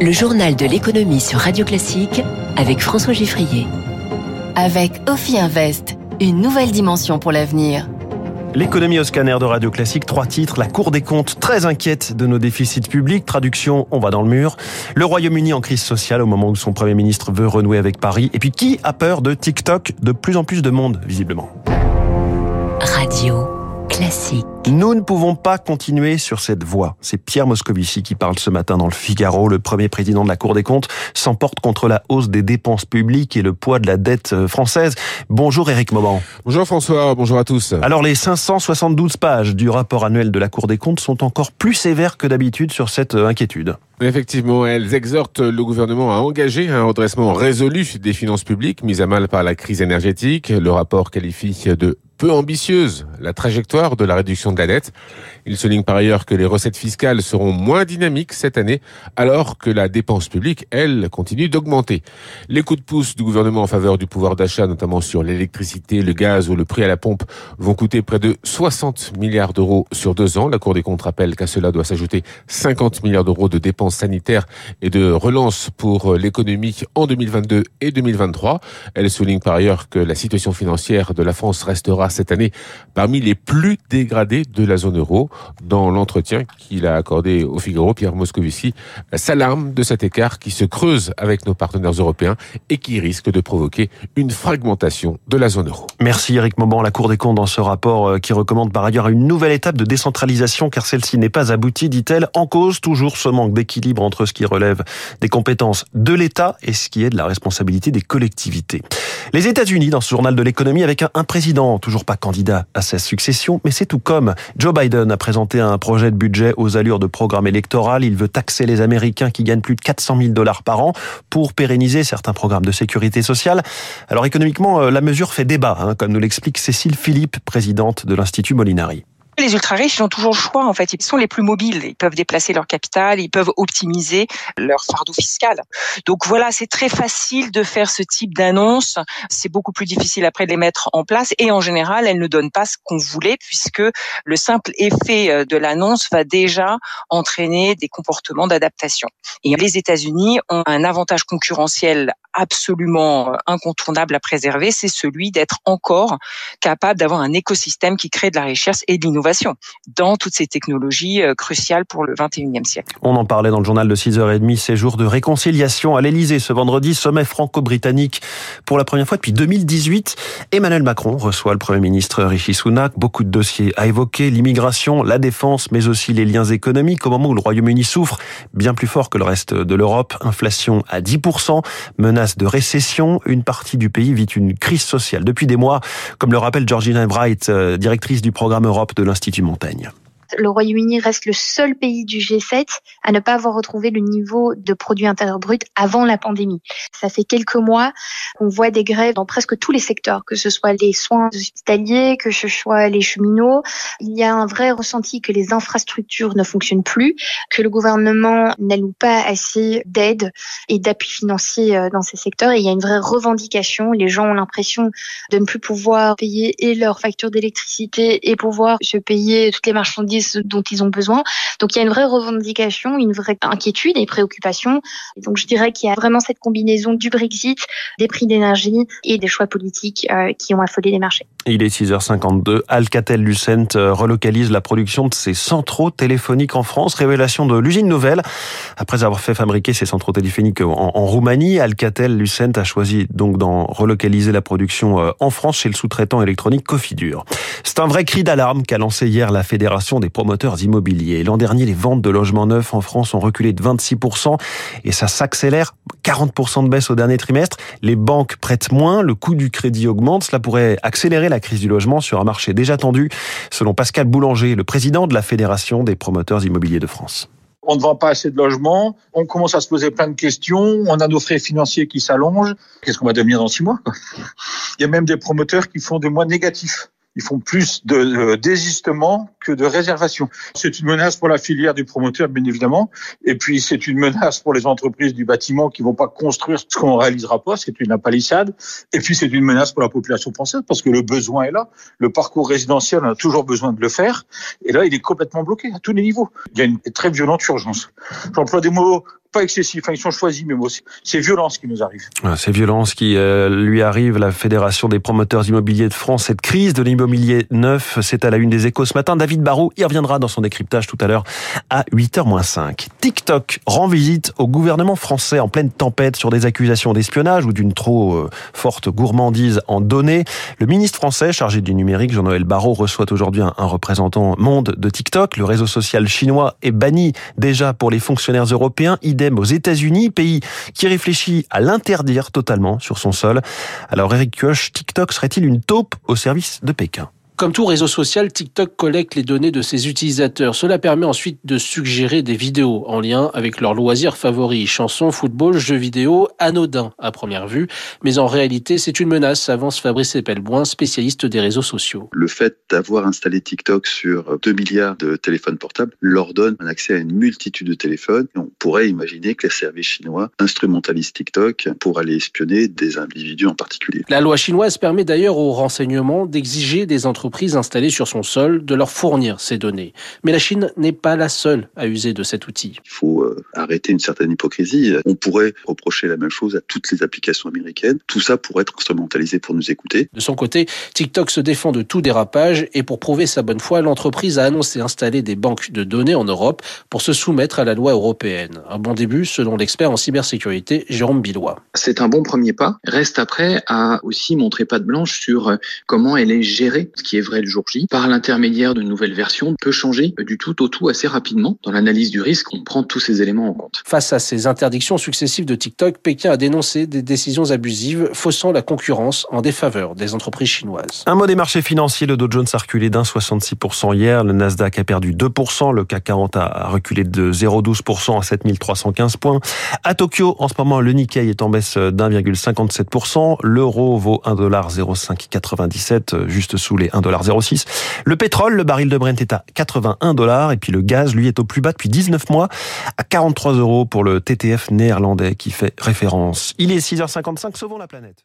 Le journal de l'économie sur Radio Classique avec François Giffrier. Avec Ophi Invest, une nouvelle dimension pour l'avenir. L'économie au scanner de Radio Classique, trois titres. La Cour des comptes très inquiète de nos déficits publics. Traduction, on va dans le mur. Le Royaume-Uni en crise sociale au moment où son Premier ministre veut renouer avec Paris. Et puis qui a peur de TikTok? De plus en plus de monde, visiblement. Radio Classique. Nous ne pouvons pas continuer sur cette voie. C'est Pierre Moscovici qui parle ce matin dans le Figaro. Le premier président de la Cour des comptes s'emporte contre la hausse des dépenses publiques et le poids de la dette euh, française. Bonjour Éric Mauban. Bonjour François, bonjour à tous. Alors les 572 pages du rapport annuel de la Cour des comptes sont encore plus sévères que d'habitude sur cette euh, inquiétude. Effectivement, elles exhortent le gouvernement à engager un redressement résolu des finances publiques mises à mal par la crise énergétique. Le rapport qualifie de peu ambitieuse la trajectoire de la réduction de la dette. Il souligne par ailleurs que les recettes fiscales seront moins dynamiques cette année, alors que la dépense publique, elle, continue d'augmenter. Les coups de pouce du gouvernement en faveur du pouvoir d'achat, notamment sur l'électricité, le gaz ou le prix à la pompe, vont coûter près de 60 milliards d'euros sur deux ans. La Cour des comptes rappelle qu'à cela doit s'ajouter 50 milliards d'euros de dépenses sanitaires et de relance pour l'économie en 2022 et 2023. Elle souligne par ailleurs que la situation financière de la France restera cette année parmi les plus de la zone euro. Dans l'entretien qu'il a accordé au Figaro, Pierre Moscovici s'alarme de cet écart qui se creuse avec nos partenaires européens et qui risque de provoquer une fragmentation de la zone euro. Merci Eric Mauban. La Cour des comptes dans ce rapport euh, qui recommande par ailleurs une nouvelle étape de décentralisation car celle-ci n'est pas aboutie, dit-elle, en cause toujours ce manque d'équilibre entre ce qui relève des compétences de l'État et ce qui est de la responsabilité des collectivités. Les États-Unis dans ce journal de l'économie avec un président toujours pas candidat à sa succession, mais c'est tout comme. Joe Biden a présenté un projet de budget aux allures de programme électoral. Il veut taxer les Américains qui gagnent plus de 400 000 dollars par an pour pérenniser certains programmes de sécurité sociale. Alors économiquement, euh, la mesure fait débat, hein, comme nous l'explique Cécile Philippe, présidente de l'Institut Molinari. Les ultra-riches, ont toujours le choix, en fait. Ils sont les plus mobiles. Ils peuvent déplacer leur capital, ils peuvent optimiser leur fardeau fiscal. Donc voilà, c'est très facile de faire ce type d'annonce. C'est beaucoup plus difficile après de les mettre en place. Et en général, elles ne donnent pas ce qu'on voulait puisque le simple effet euh, de l'annonce va déjà entraîner des comportements d'adaptation. Et les États-Unis ont un avantage concurrentiel absolument euh, incontournable à préserver, c'est celui d'être encore capable d'avoir un écosystème qui crée de la richesse et de l'innovation dans toutes ces technologies euh, cruciales pour le 21e siècle. On en parlait dans le journal de 6h30, ces jours de réconciliation à l'Elysée ce vendredi, sommet franco-britannique pour la première fois depuis 2018. Emmanuel Macron reçoit le Premier ministre Rishi Sunak. Beaucoup de dossiers à évoquer, l'immigration, la défense, mais aussi les liens économiques au moment où le Royaume-Uni souffre bien plus fort que le reste de l'Europe. Inflation à 10%, menace de récession. Une partie du pays vit une crise sociale depuis des mois, comme le rappelle Georgina Bright, euh, directrice du programme Europe de l'Institut Montaigne le Royaume-Uni reste le seul pays du G7 à ne pas avoir retrouvé le niveau de produit intérieur brut avant la pandémie. Ça fait quelques mois qu'on voit des grèves dans presque tous les secteurs, que ce soit les soins hospitaliers, que ce soit les cheminots. Il y a un vrai ressenti que les infrastructures ne fonctionnent plus, que le gouvernement n'alloue pas assez d'aide et d'appui financier euh, dans ces secteurs. Il y a une vraie revendication. Les gens ont l'impression de ne plus pouvoir payer et leurs factures d'électricité et pouvoir se payer toutes les marchandises dont ils ont besoin. Donc il y a une vraie revendication, une vraie inquiétude et préoccupation. donc je dirais qu'il y a vraiment cette combinaison du Brexit, des prix d'énergie et des choix politiques euh, qui ont affolé les marchés. Il est 6h52. Alcatel-Lucent euh, relocalise la production de ses centraux téléphoniques en France. Révélation de l'usine nouvelle. Après avoir fait fabriquer ses centraux téléphoniques en, en Roumanie, Alcatel-Lucent a choisi donc d'en relocaliser la production euh, en France chez le sous-traitant électronique Cofidur. C'est un vrai cri d'alarme qu'a lancé hier la Fédération des promoteurs immobiliers. L'an dernier, les ventes de logements neufs en France ont reculé de 26% et ça s'accélère. 40% de baisse au dernier trimestre. Les banques prêtent moins, le coût du crédit augmente. Cela pourrait accélérer la crise du logement sur un marché déjà tendu, selon Pascal Boulanger, le président de la Fédération des promoteurs immobiliers de France on ne vend pas assez de logements, on commence à se poser plein de questions, on a nos frais financiers qui s'allongent. Qu'est-ce qu'on va devenir dans six mois? Il y a même des promoteurs qui font des mois négatifs ils font plus de désistement que de réservation. C'est une menace pour la filière du promoteur, bien évidemment, et puis c'est une menace pour les entreprises du bâtiment qui vont pas construire ce qu'on réalisera pas, c'est une palissade, et puis c'est une menace pour la population française parce que le besoin est là, le parcours résidentiel on a toujours besoin de le faire, et là il est complètement bloqué à tous les niveaux. Il y a une très violente urgence. J'emploie des mots pas excessif. Enfin, ils sont choisis, mais bon, c'est violence qui nous arrive. C'est violence qui euh, lui arrive. La Fédération des promoteurs immobiliers de France, cette crise de l'immobilier neuf, c'est à la une des échos ce matin. David Barrault y reviendra dans son décryptage tout à l'heure à 8h-5. TikTok rend visite au gouvernement français en pleine tempête sur des accusations d'espionnage ou d'une trop euh, forte gourmandise en données. Le ministre français chargé du numérique, Jean-Noël Barrot, reçoit aujourd'hui un, un représentant monde de TikTok. Le réseau social chinois est banni déjà pour les fonctionnaires européens aux États-Unis, pays qui réfléchit à l'interdire totalement sur son sol. Alors Eric Kioch, TikTok serait-il une taupe au service de Pékin? Comme tout réseau social, TikTok collecte les données de ses utilisateurs. Cela permet ensuite de suggérer des vidéos en lien avec leurs loisirs favoris, chansons, football, jeux vidéo, anodins à première vue. Mais en réalité, c'est une menace, avance Fabrice Epelboin, spécialiste des réseaux sociaux. Le fait d'avoir installé TikTok sur 2 milliards de téléphones portables leur donne un accès à une multitude de téléphones. On pourrait imaginer que les services chinois instrumentalisent TikTok pour aller espionner des individus en particulier. La loi chinoise permet d'ailleurs aux renseignements d'exiger des entreprises entreprises installées sur son sol de leur fournir ces données. Mais la Chine n'est pas la seule à user de cet outil. Il faut euh, arrêter une certaine hypocrisie. On pourrait reprocher la même chose à toutes les applications américaines. Tout ça pourrait être instrumentalisé pour nous écouter. De son côté, TikTok se défend de tout dérapage et pour prouver sa bonne foi, l'entreprise a annoncé installer des banques de données en Europe pour se soumettre à la loi européenne. Un bon début selon l'expert en cybersécurité Jérôme Billois. C'est un bon premier pas. Reste après à aussi montrer pas de blanche sur euh, comment elle est gérée, ce qui est vrai le jour J, par l'intermédiaire de nouvelles versions, peut changer du tout au tout assez rapidement. Dans l'analyse du risque, on prend tous ces éléments en compte. Face à ces interdictions successives de TikTok, Pékin a dénoncé des décisions abusives faussant la concurrence en défaveur des entreprises chinoises. Un mot des marchés financiers, le Dow Jones a reculé d'un 66% hier, le Nasdaq a perdu 2%, le CAC 40 a reculé de 0,12% à 7315 points. À Tokyo, en ce moment, le Nikkei est en baisse d'1,57%, l'euro vaut 1,0597, juste sous les 1 0,06. Le pétrole, le baril de Brent est à 81 dollars et puis le gaz, lui, est au plus bas depuis 19 mois à 43 euros pour le TTF néerlandais qui fait référence. Il est 6h55, sauvons la planète.